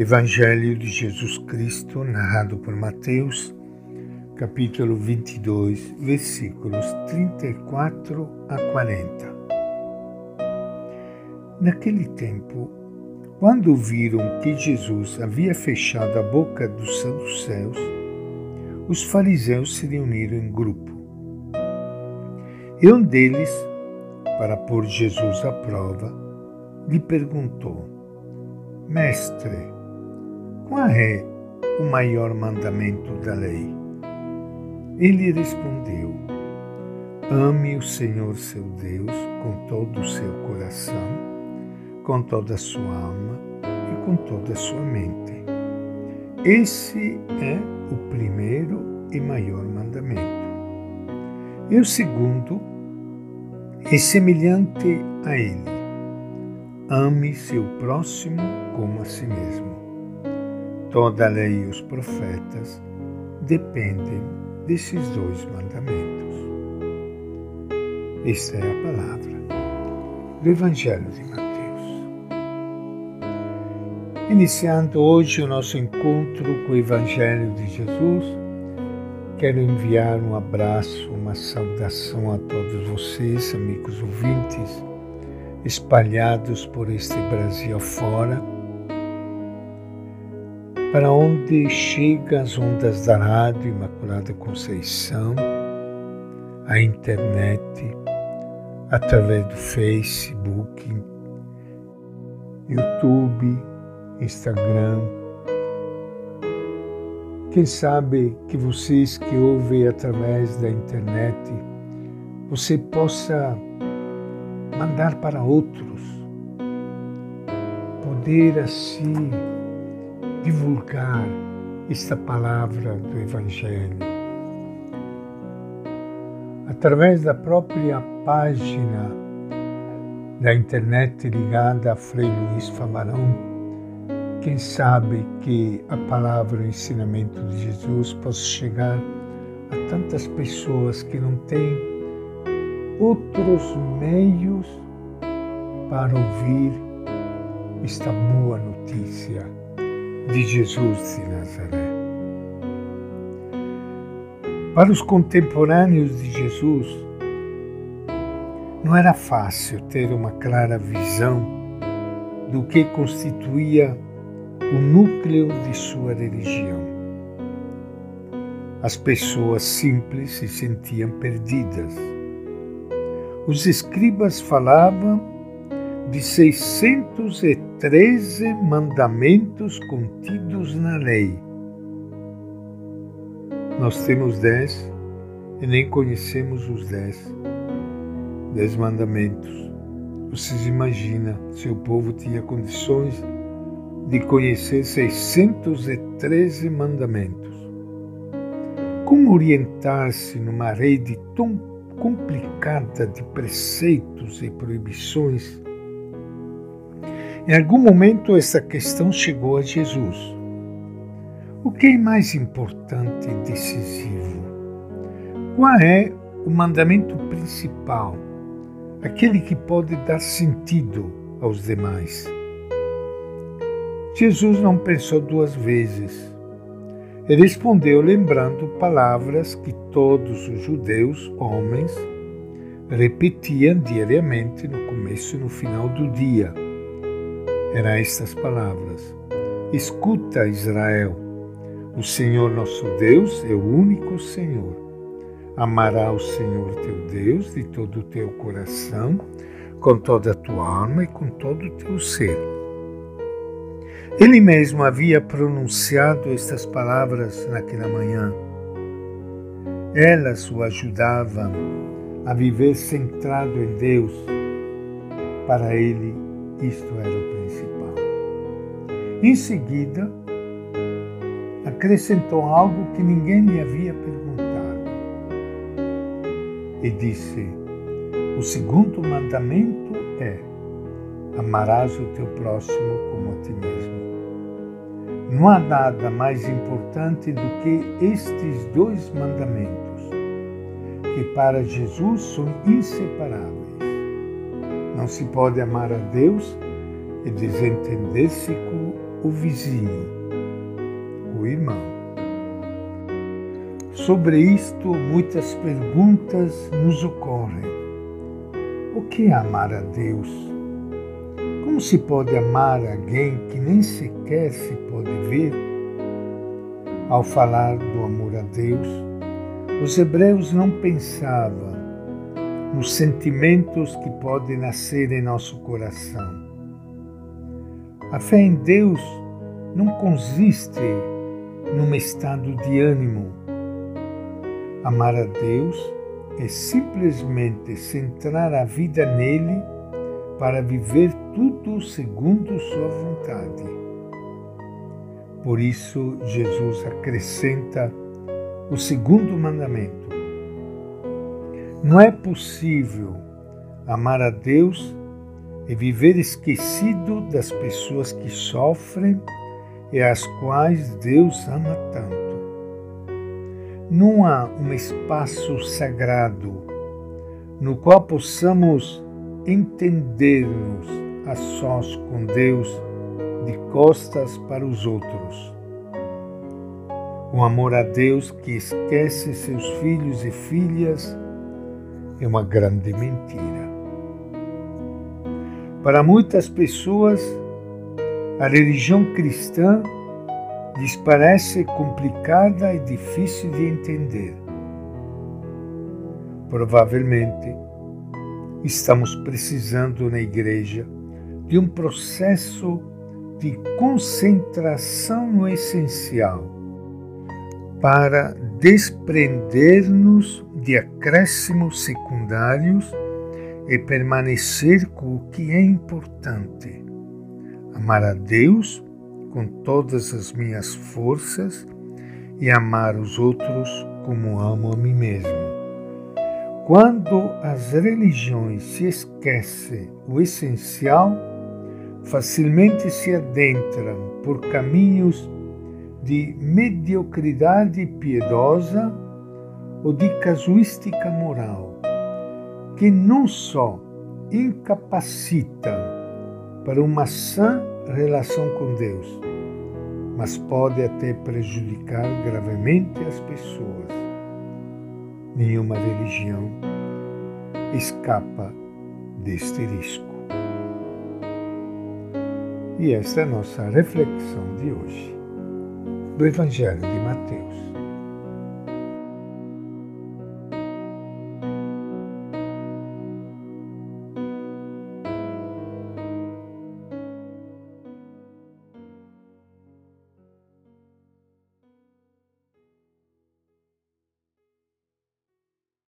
Evangelho de Jesus Cristo, narrado por Mateus, capítulo 22, versículos 34 a 40. Naquele tempo, quando viram que Jesus havia fechado a boca dos saduceus, os fariseus se reuniram em grupo. E um deles, para pôr Jesus à prova, lhe perguntou: Mestre, qual é o maior mandamento da lei? Ele respondeu: Ame o Senhor seu Deus com todo o seu coração, com toda a sua alma e com toda a sua mente. Esse é o primeiro e maior mandamento. E o segundo é semelhante a ele: ame seu próximo como a si mesmo. Toda a lei e os profetas dependem desses dois mandamentos. Esta é a palavra do Evangelho de Mateus. Iniciando hoje o nosso encontro com o Evangelho de Jesus, quero enviar um abraço, uma saudação a todos vocês, amigos ouvintes, espalhados por este Brasil fora para onde chega as ondas da Rádio Imaculada Conceição, a internet, através do Facebook, YouTube, Instagram. Quem sabe que vocês que ouvem através da internet, você possa mandar para outros, poder assim divulgar esta palavra do Evangelho. Através da própria página da internet ligada a Frei Luiz Favarão, quem sabe que a palavra, o ensinamento de Jesus possa chegar a tantas pessoas que não têm outros meios para ouvir esta boa notícia de Jesus de Nazaré. Para os contemporâneos de Jesus, não era fácil ter uma clara visão do que constituía o núcleo de sua religião. As pessoas simples se sentiam perdidas. Os escribas falavam de 613 mandamentos contidos na lei. Nós temos dez e nem conhecemos os dez. Dez mandamentos. Vocês imaginam se o povo tinha condições de conhecer 613 mandamentos. Como orientar-se numa rede tão complicada de preceitos e proibições em algum momento essa questão chegou a Jesus. O que é mais importante e decisivo? Qual é o mandamento principal, aquele que pode dar sentido aos demais? Jesus não pensou duas vezes. Ele respondeu lembrando palavras que todos os judeus, homens, repetiam diariamente no começo e no final do dia eram estas palavras: Escuta, Israel, o Senhor nosso Deus é o único Senhor. Amará o Senhor teu Deus de todo o teu coração, com toda a tua alma e com todo o teu ser. Ele mesmo havia pronunciado estas palavras naquela manhã. Elas o ajudavam a viver centrado em Deus. Para ele, isto era. Em seguida, acrescentou algo que ninguém lhe havia perguntado. E disse: O segundo mandamento é: amarás o teu próximo como a ti mesmo. Não há nada mais importante do que estes dois mandamentos, que para Jesus são inseparáveis. Não se pode amar a Deus e desentender-se o vizinho, o irmão. Sobre isto, muitas perguntas nos ocorrem. O que é amar a Deus? Como se pode amar alguém que nem sequer se pode ver? Ao falar do amor a Deus, os hebreus não pensavam nos sentimentos que podem nascer em nosso coração. A fé em Deus não consiste num estado de ânimo. Amar a Deus é simplesmente centrar a vida nele para viver tudo segundo sua vontade. Por isso, Jesus acrescenta o segundo mandamento: Não é possível amar a Deus e viver esquecido das pessoas que sofrem e às quais Deus ama tanto. Não há um espaço sagrado no qual possamos entender-nos a sós com Deus de costas para os outros. O amor a Deus que esquece seus filhos e filhas é uma grande mentira. Para muitas pessoas, a religião cristã lhes parece complicada e difícil de entender. Provavelmente, estamos precisando na igreja de um processo de concentração no essencial para desprender-nos de acréscimos secundários e permanecer com o que é importante. Amar a Deus com todas as minhas forças e amar os outros como amo a mim mesmo. Quando as religiões se esquecem o essencial, facilmente se adentram por caminhos de mediocridade piedosa ou de casuística moral, que não só incapacita para uma sã relação com Deus, mas pode até prejudicar gravemente as pessoas. Nenhuma religião escapa deste risco. E esta é a nossa reflexão de hoje do Evangelho de Mateus.